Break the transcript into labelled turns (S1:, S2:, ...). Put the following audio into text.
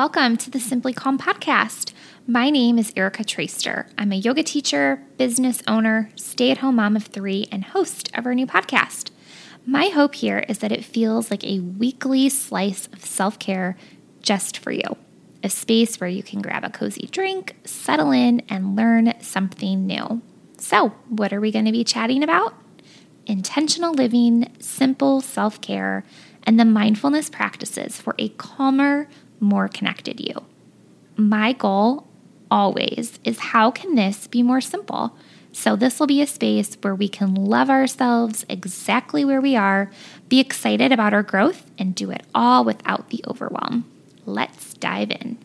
S1: welcome to the Simply Calm podcast. My name is Erica Traster. I'm a yoga teacher, business owner, stay at home mom of three, and host of our new podcast. My hope here is that it feels like a weekly slice of self care just for you, a space where you can grab a cozy drink, settle in, and learn something new. So, what are we going to be chatting about? Intentional living, simple self care, and the mindfulness practices for a calmer, more connected you. My goal always is how can this be more simple? So, this will be a space where we can love ourselves exactly where we are, be excited about our growth, and do it all without the overwhelm. Let's dive in.